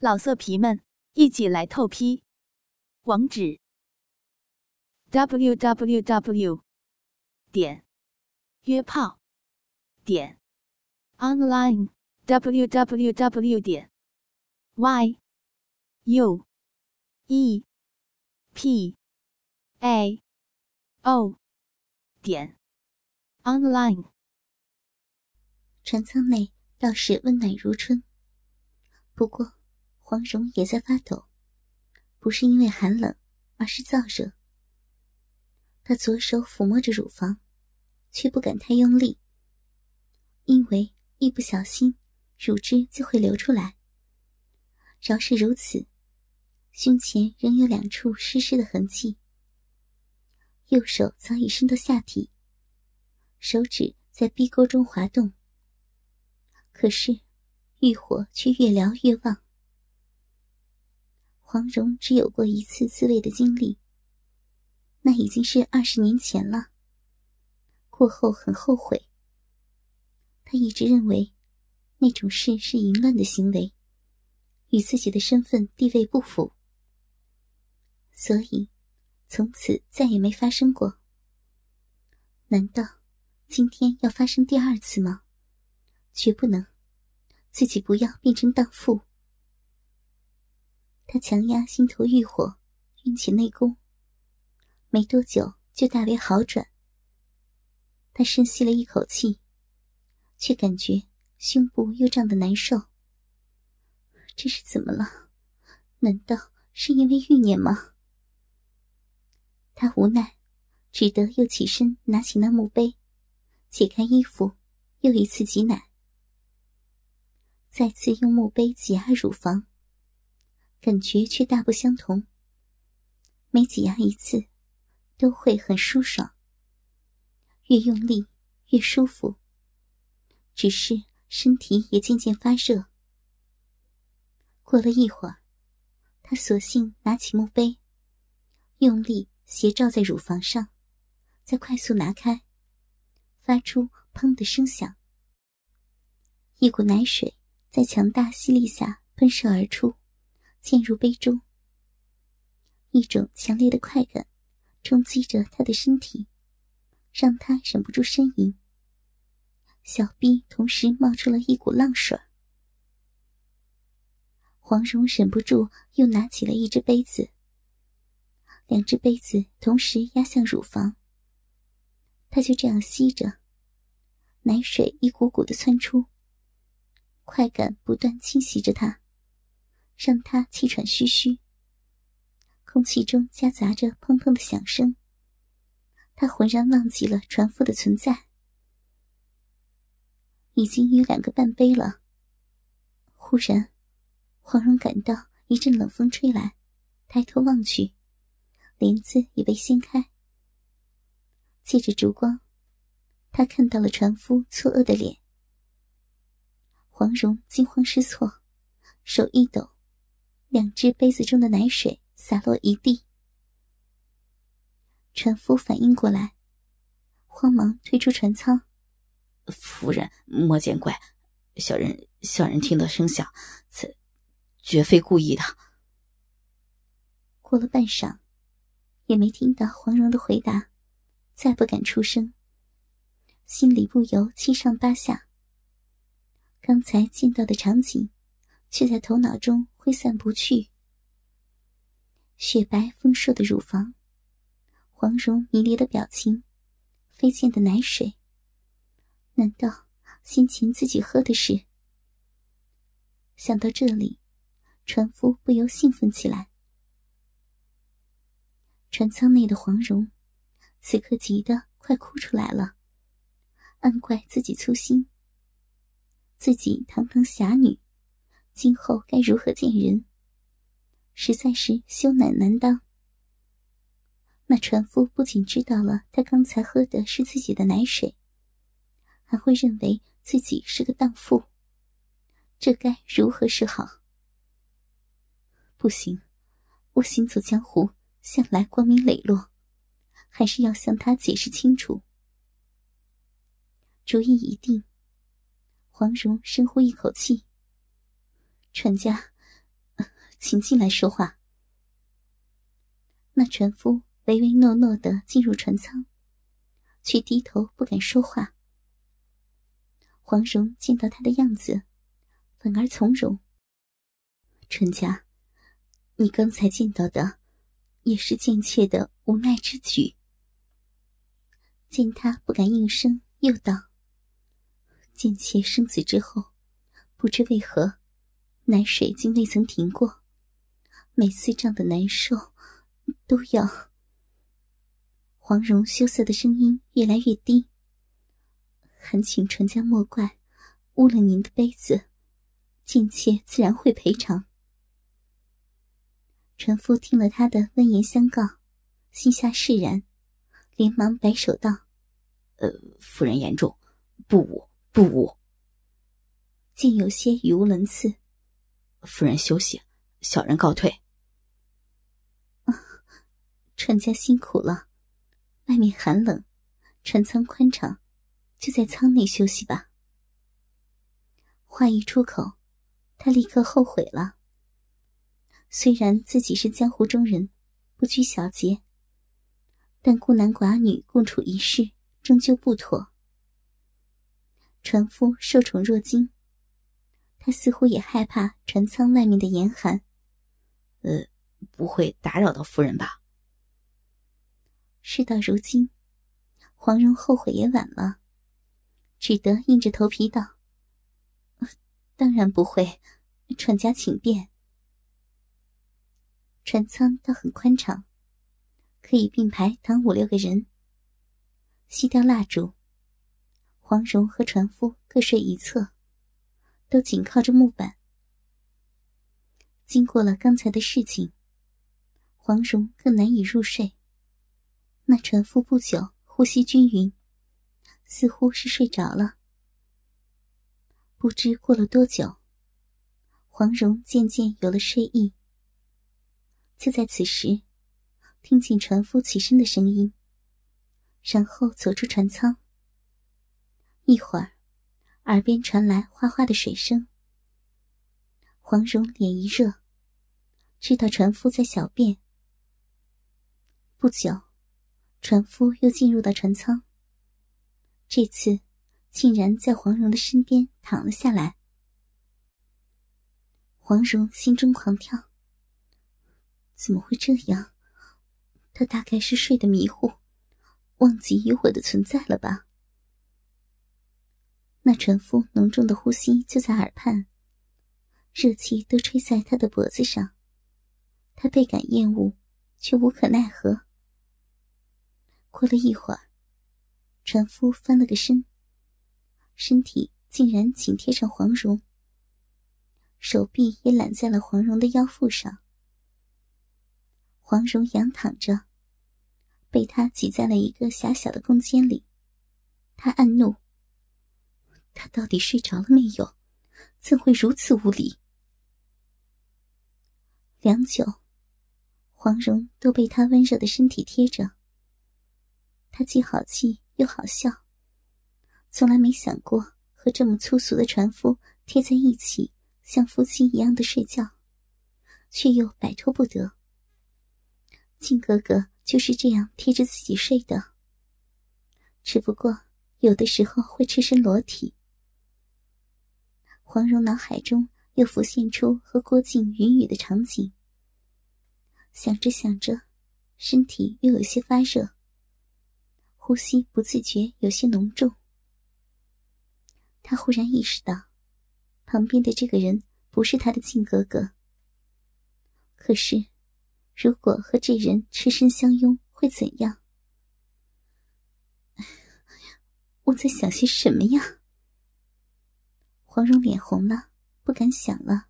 老色皮们，一起来透批！网址：w w w 点约炮点 online w w w 点 y u e p a o 点 online。船舱内倒是温暖如春，不过。黄蓉也在发抖，不是因为寒冷，而是燥热。她左手抚摸着乳房，却不敢太用力，因为一不小心，乳汁就会流出来。饶是如此，胸前仍有两处湿湿的痕迹。右手早已伸到下体，手指在逼沟中滑动，可是欲火却越燎越旺。黄蓉只有过一次自慰的经历，那已经是二十年前了。过后很后悔。她一直认为，那种事是淫乱的行为，与自己的身份地位不符，所以从此再也没发生过。难道今天要发生第二次吗？绝不能，自己不要变成荡妇。他强压心头欲火，运起内功，没多久就大为好转。他深吸了一口气，却感觉胸部又胀得难受。这是怎么了？难道是因为欲念吗？他无奈，只得又起身拿起那墓碑，解开衣服，又一次挤奶，再次用墓碑挤压乳房。感觉却大不相同。每挤压一次，都会很舒爽。越用力越舒服。只是身体也渐渐发热。过了一会儿，他索性拿起墓碑，用力斜照在乳房上，再快速拿开，发出“砰”的声响。一股奶水在强大吸力下喷射而出。陷入杯中，一种强烈的快感冲击着他的身体，让他忍不住呻吟。小臂同时冒出了一股浪水。黄蓉忍不住又拿起了一只杯子，两只杯子同时压向乳房。他就这样吸着，奶水一股股的窜出，快感不断侵袭着他。让他气喘吁吁，空气中夹杂着砰砰的响声。他浑然忘记了船夫的存在。已经有两个半杯了。忽然，黄蓉感到一阵冷风吹来，抬头望去，帘子已被掀开。借着烛光，他看到了船夫错愕的脸。黄蓉惊慌失措，手一抖。两只杯子中的奶水洒落一地，船夫反应过来，慌忙退出船舱。夫人莫见怪，小人小人听到声响，此绝非故意的。过了半晌，也没听到黄蓉的回答，再不敢出声，心里不由七上八下。刚才见到的场景，却在头脑中。挥散不去，雪白丰硕的乳房，黄蓉迷离的表情，飞溅的奶水。难道先前自己喝的是？想到这里，船夫不由兴奋起来。船舱内的黄蓉，此刻急得快哭出来了，暗怪自己粗心。自己堂堂侠女。今后该如何见人？实在是羞赧难当。那船夫不仅知道了他刚才喝的是自己的奶水，还会认为自己是个荡妇，这该如何是好？不行，我行走江湖向来光明磊落，还是要向他解释清楚。主意已定，黄蓉深呼一口气。船家，请进来说话。那船夫唯唯诺诺的进入船舱，却低头不敢说话。黄蓉见到他的样子，反而从容。船家，你刚才见到的，也是贱妾的无奈之举。见他不敢应声，又道：“贱妾生子之后，不知为何，奶水竟未曾停过，每次胀得难受，都要。”黄蓉羞涩的声音越来越低。恳请船家莫怪，污了您的杯子，贱妾自然会赔偿。船夫听了他的温言相告，心下释然，连忙摆手道：“呃，夫人言重，不误，不误。”竟有些语无伦次。夫人休息，小人告退。船家辛苦了，外面寒冷，船舱宽敞。就在舱内休息吧。话一出口，他立刻后悔了。虽然自己是江湖中人，不拘小节，但孤男寡女共处一室，终究不妥。船夫受宠若惊，他似乎也害怕船舱外面的严寒。呃，不会打扰到夫人吧？事到如今，黄蓉后悔也晚了。只得硬着头皮道：“当然不会，船家请便。船舱倒很宽敞，可以并排躺五六个人。熄掉蜡烛，黄蓉和船夫各睡一侧，都紧靠着木板。经过了刚才的事情，黄蓉更难以入睡。那船夫不久呼吸均匀。”似乎是睡着了。不知过了多久，黄蓉渐渐有了睡意。就在此时，听见船夫起身的声音，然后走出船舱。一会儿，耳边传来哗哗的水声。黄蓉脸一热，知道船夫在小便。不久，船夫又进入到船舱。这次，竟然在黄蓉的身边躺了下来。黄蓉心中狂跳。怎么会这样？他大概是睡得迷糊，忘记有我的存在了吧？那船夫浓重的呼吸就在耳畔，热气都吹在他的脖子上，他倍感厌恶，却无可奈何。过了一会儿。船夫翻了个身，身体竟然紧贴上黄蓉，手臂也揽在了黄蓉的腰腹上。黄蓉仰躺着，被他挤在了一个狭小的空间里。他暗怒：他到底睡着了没有？怎会如此无礼？良久，黄蓉都被他温热的身体贴着，他既好气。又好笑，从来没想过和这么粗俗的船夫贴在一起，像夫妻一样的睡觉，却又摆脱不得。靖哥哥就是这样贴着自己睡的，只不过有的时候会赤身裸体。黄蓉脑海中又浮现出和郭靖云雨的场景，想着想着，身体又有些发热。呼吸不自觉有些浓重，他忽然意识到，旁边的这个人不是他的靖哥哥。可是，如果和这人赤身相拥，会怎样？我在想些什么呀？黄蓉脸红了，不敢想了。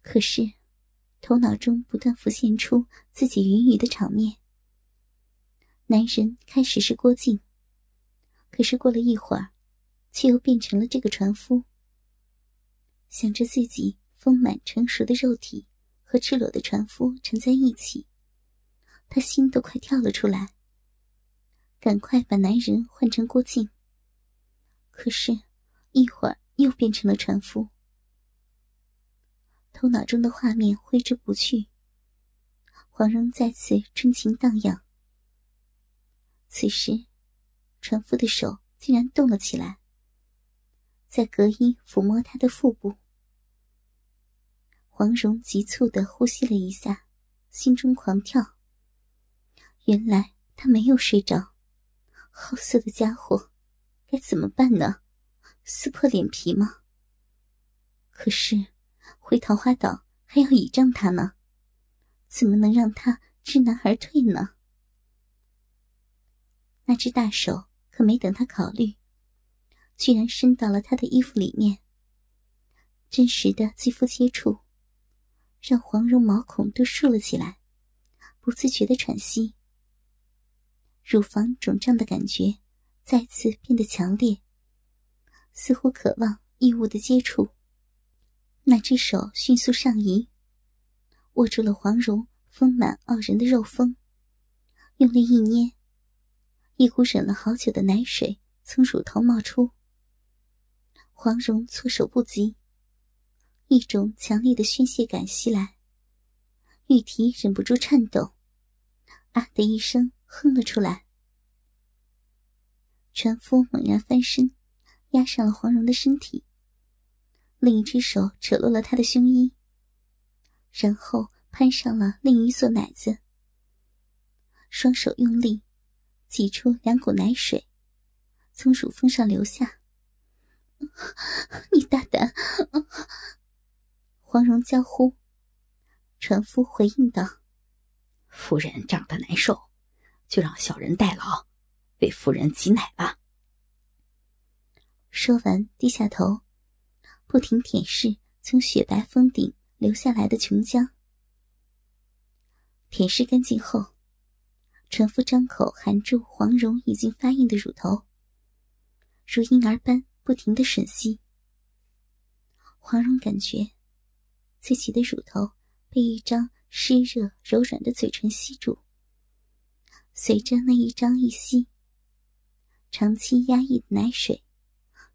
可是，头脑中不断浮现出自己云雨的场面。男人开始是郭靖，可是过了一会儿，却又变成了这个船夫。想着自己丰满成熟的肉体和赤裸的船夫缠在一起，他心都快跳了出来。赶快把男人换成郭靖。可是，一会儿又变成了船夫。头脑中的画面挥之不去，黄蓉再次春情荡漾。此时，船夫的手竟然动了起来，在隔衣抚摸他的腹部。黄蓉急促的呼吸了一下，心中狂跳。原来他没有睡着，好色的家伙，该怎么办呢？撕破脸皮吗？可是回桃花岛还要倚仗他呢，怎么能让他知难而退呢？那只大手可没等他考虑，居然伸到了他的衣服里面。真实的肌肤接触。让黄蓉毛孔都竖了起来，不自觉的喘息，乳房肿胀的感觉再次变得强烈，似乎渴望异物的接触。那只手迅速上移，握住了黄蓉丰满傲人的肉峰，用力一捏，一股忍了好久的奶水从乳头冒出。黄蓉措手不及。一种强烈的宣泄感袭来，玉体忍不住颤抖，啊的一声哼了出来。船夫猛然翻身，压上了黄蓉的身体，另一只手扯落了她的胸衣，然后攀上了另一座奶子，双手用力挤出两股奶水，从乳峰上流下。你大胆！黄蓉娇呼，船夫回应道：“夫人长得难受，就让小人代劳，为夫人挤奶吧。”说完，低下头，不停舔舐从雪白峰顶流下来的琼浆。舔舐干净后，船夫张口含住黄蓉已经发硬的乳头，如婴儿般不停的吮吸。黄蓉感觉。自己的乳头被一张湿热柔软的嘴唇吸住，随着那一张一吸，长期压抑的奶水，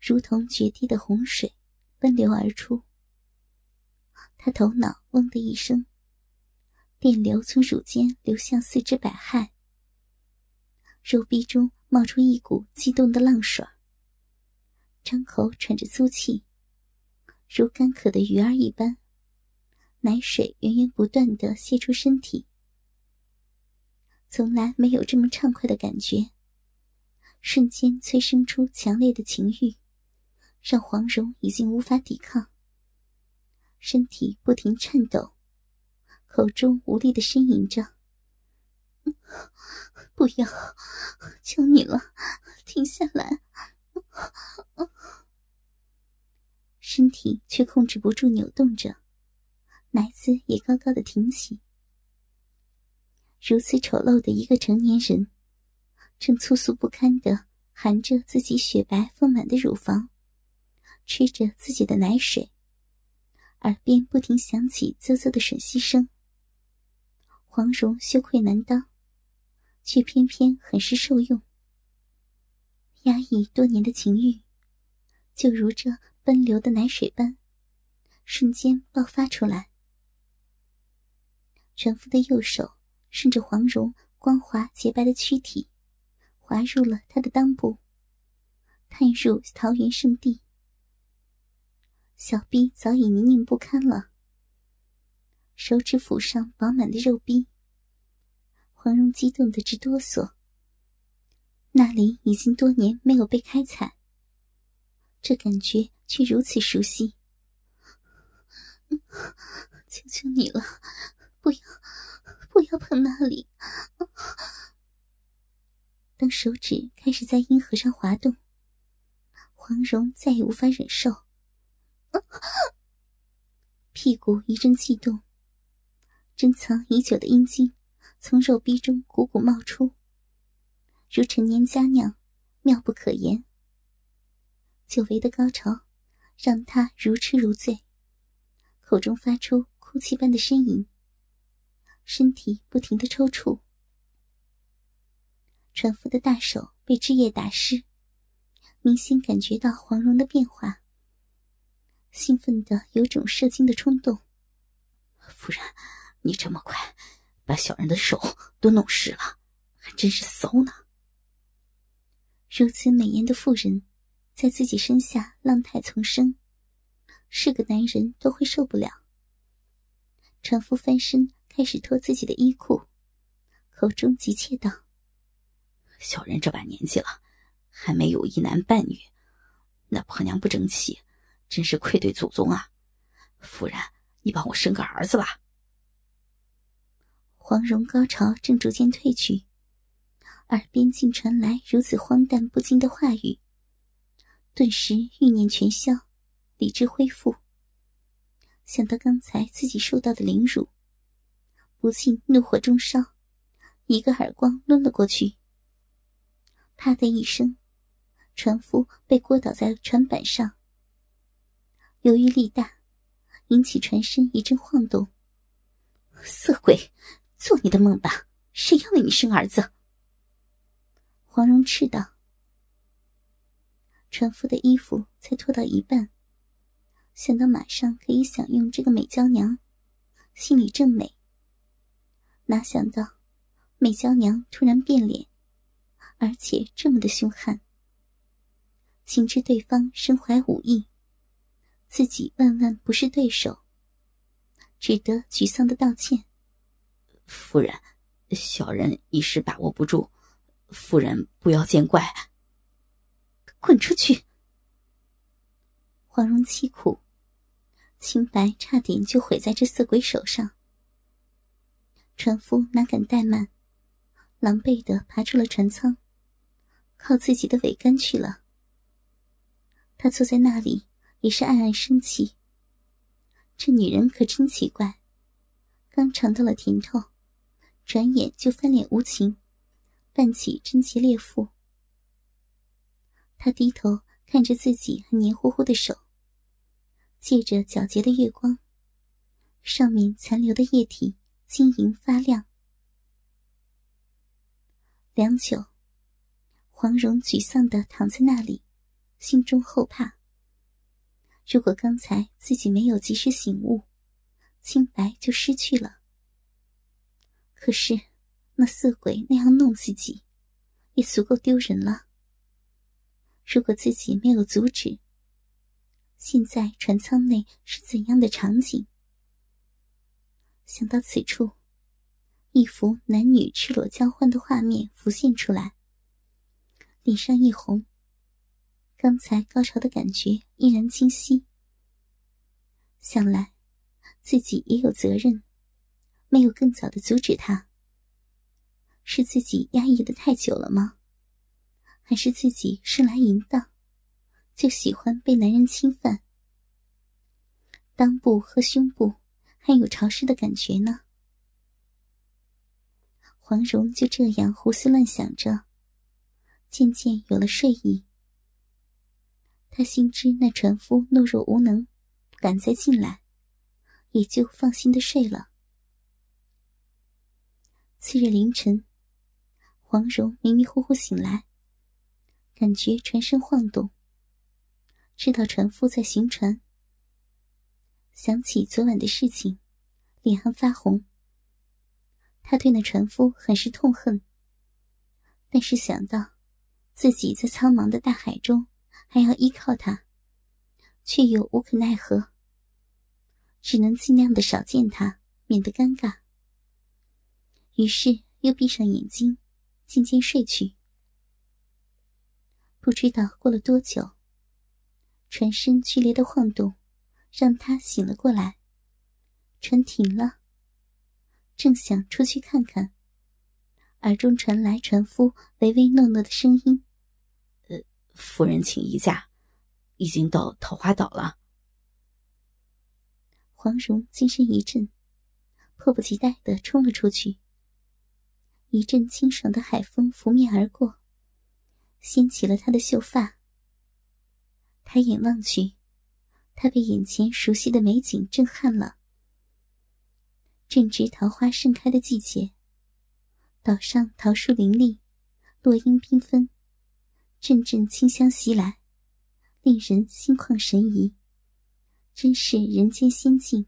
如同决堤的洪水，奔流而出。他头脑嗡的一声，电流从乳尖流向四肢百骸，肉壁中冒出一股激动的浪水，张口喘着粗气，如干渴的鱼儿一般。奶水源源不断的泄出身体，从来没有这么畅快的感觉。瞬间催生出强烈的情欲，让黄蓉已经无法抵抗，身体不停颤抖，口中无力的呻吟着：“不要，求你了，停下来！”身体却控制不住扭动着。奶子也高高的挺起，如此丑陋的一个成年人，正粗俗不堪的含着自己雪白丰满的乳房，吃着自己的奶水，耳边不停响起啧啧的吮吸声。黄蓉羞愧难当，却偏偏很是受用。压抑多年的情欲，就如这奔流的奶水般，瞬间爆发出来。船夫的右手顺着黄蓉光滑洁白的躯体，滑入了她的裆部，探入桃园圣地。小臂早已泥泞不堪了，手指抚上饱满的肉壁，黄蓉激动的直哆嗦。那里已经多年没有被开采，这感觉却如此熟悉。求求你了！不要，不要碰那里！当手指开始在阴核上滑动，黄蓉再也无法忍受，屁股一阵悸动，珍藏已久的阴茎从肉壁中汩汩冒出，如陈年佳酿，妙不可言。久违的高潮让他如痴如醉，口中发出哭泣般的呻吟。身体不停的抽搐，船夫的大手被汁液打湿，明显感觉到黄蓉的变化，兴奋的有种射精的冲动。夫人，你这么快把小人的手都弄湿了，还真是骚呢。如此美艳的妇人，在自己身下浪态丛生，是个男人都会受不了。船夫翻身开始脱自己的衣裤，口中急切道：“小人这把年纪了，还没有一男半女，那婆娘不争气，真是愧对祖宗啊！夫人，你帮我生个儿子吧。”黄蓉高潮正逐渐褪去。耳边竟传来如此荒诞不经的话语，顿时欲念全消，理智恢复。想到刚才自己受到的凌辱，不禁怒火中烧，一个耳光抡了过去。啪的一声，船夫被掴倒在船板上。由于力大，引起船身一阵晃动。色鬼，做你的梦吧！谁要为你生儿子？黄蓉斥道：“船夫的衣服才脱到一半，想到马上可以享用这个美娇娘，心里正美。哪想到美娇娘突然变脸，而且这么的凶悍。情知对方身怀武艺，自己万万不是对手，只得沮丧的道歉：‘夫人，小人一时把握不住。’”夫人不要见怪。滚出去！黄蓉凄苦，清白差点就毁在这色鬼手上。船夫哪敢怠慢，狼狈的爬出了船舱，靠自己的桅杆去了。他坐在那里，也是暗暗生气。这女人可真奇怪，刚尝到了甜头，转眼就翻脸无情。扮起贞洁烈妇，他低头看着自己还黏糊糊的手，借着皎洁的月光，上面残留的液体晶莹发亮。良久，黄蓉沮丧的躺在那里，心中后怕。如果刚才自己没有及时醒悟，清白就失去了。可是。那色鬼那样弄自己，也足够丢人了。如果自己没有阻止，现在船舱内是怎样的场景？想到此处，一幅男女赤裸交欢的画面浮现出来，脸上一红。刚才高潮的感觉依然清晰。想来，自己也有责任，没有更早的阻止他。是自己压抑的太久了吗？还是自己生来淫荡，就喜欢被男人侵犯？裆部和胸部还有潮湿的感觉呢？黄蓉就这样胡思乱想着，渐渐有了睡意。他心知那船夫懦弱无能，不敢再进来，也就放心的睡了。次日凌晨。黄蓉迷迷糊糊醒来，感觉船身晃动，知道船夫在行船。想起昨晚的事情，脸上发红。他对那船夫很是痛恨，但是想到自己在苍茫的大海中还要依靠他，却又无可奈何，只能尽量的少见他，免得尴尬。于是又闭上眼睛。渐渐睡去，不知道过了多久，船身剧烈的晃动，让他醒了过来。船停了，正想出去看看，耳中传来船夫唯唯诺诺的声音：“，夫人请移驾，已经到桃花岛了。”黄蓉精神一振，迫不及待的冲了出去。一阵清爽的海风拂面而过，掀起了她的秀发。抬眼望去，他被眼前熟悉的美景震撼了。正值桃花盛开的季节，岛上桃树林立，落英缤纷，阵阵清香袭来，令人心旷神怡，真是人间仙境。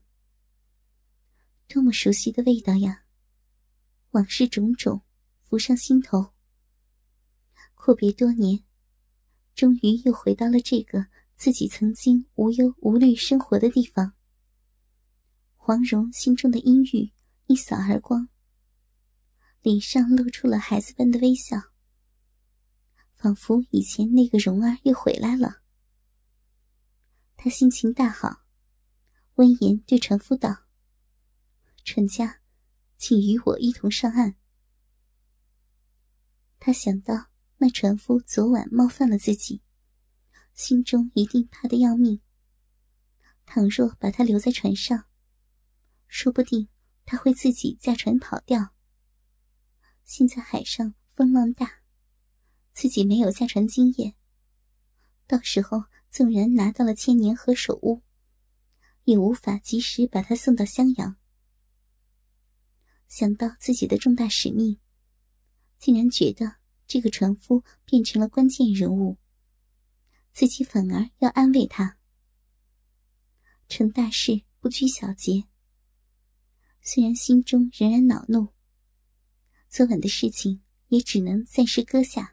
多么熟悉的味道呀！往事种种浮上心头。阔别多年，终于又回到了这个自己曾经无忧无虑生活的地方。黄蓉心中的阴郁一扫而光，脸上露出了孩子般的微笑，仿佛以前那个蓉儿又回来了。他心情大好，温言对船夫道：“船家，请与我一同上岸。”他想到。那船夫昨晚冒犯了自己，心中一定怕得要命。倘若把他留在船上，说不定他会自己驾船跑掉。现在海上风浪大，自己没有驾船经验，到时候纵然拿到了千年何首乌，也无法及时把他送到襄阳。想到自己的重大使命，竟然觉得。这个船夫变成了关键人物，自己反而要安慰他。成大事不拘小节，虽然心中仍然恼怒，昨晚的事情也只能暂时搁下。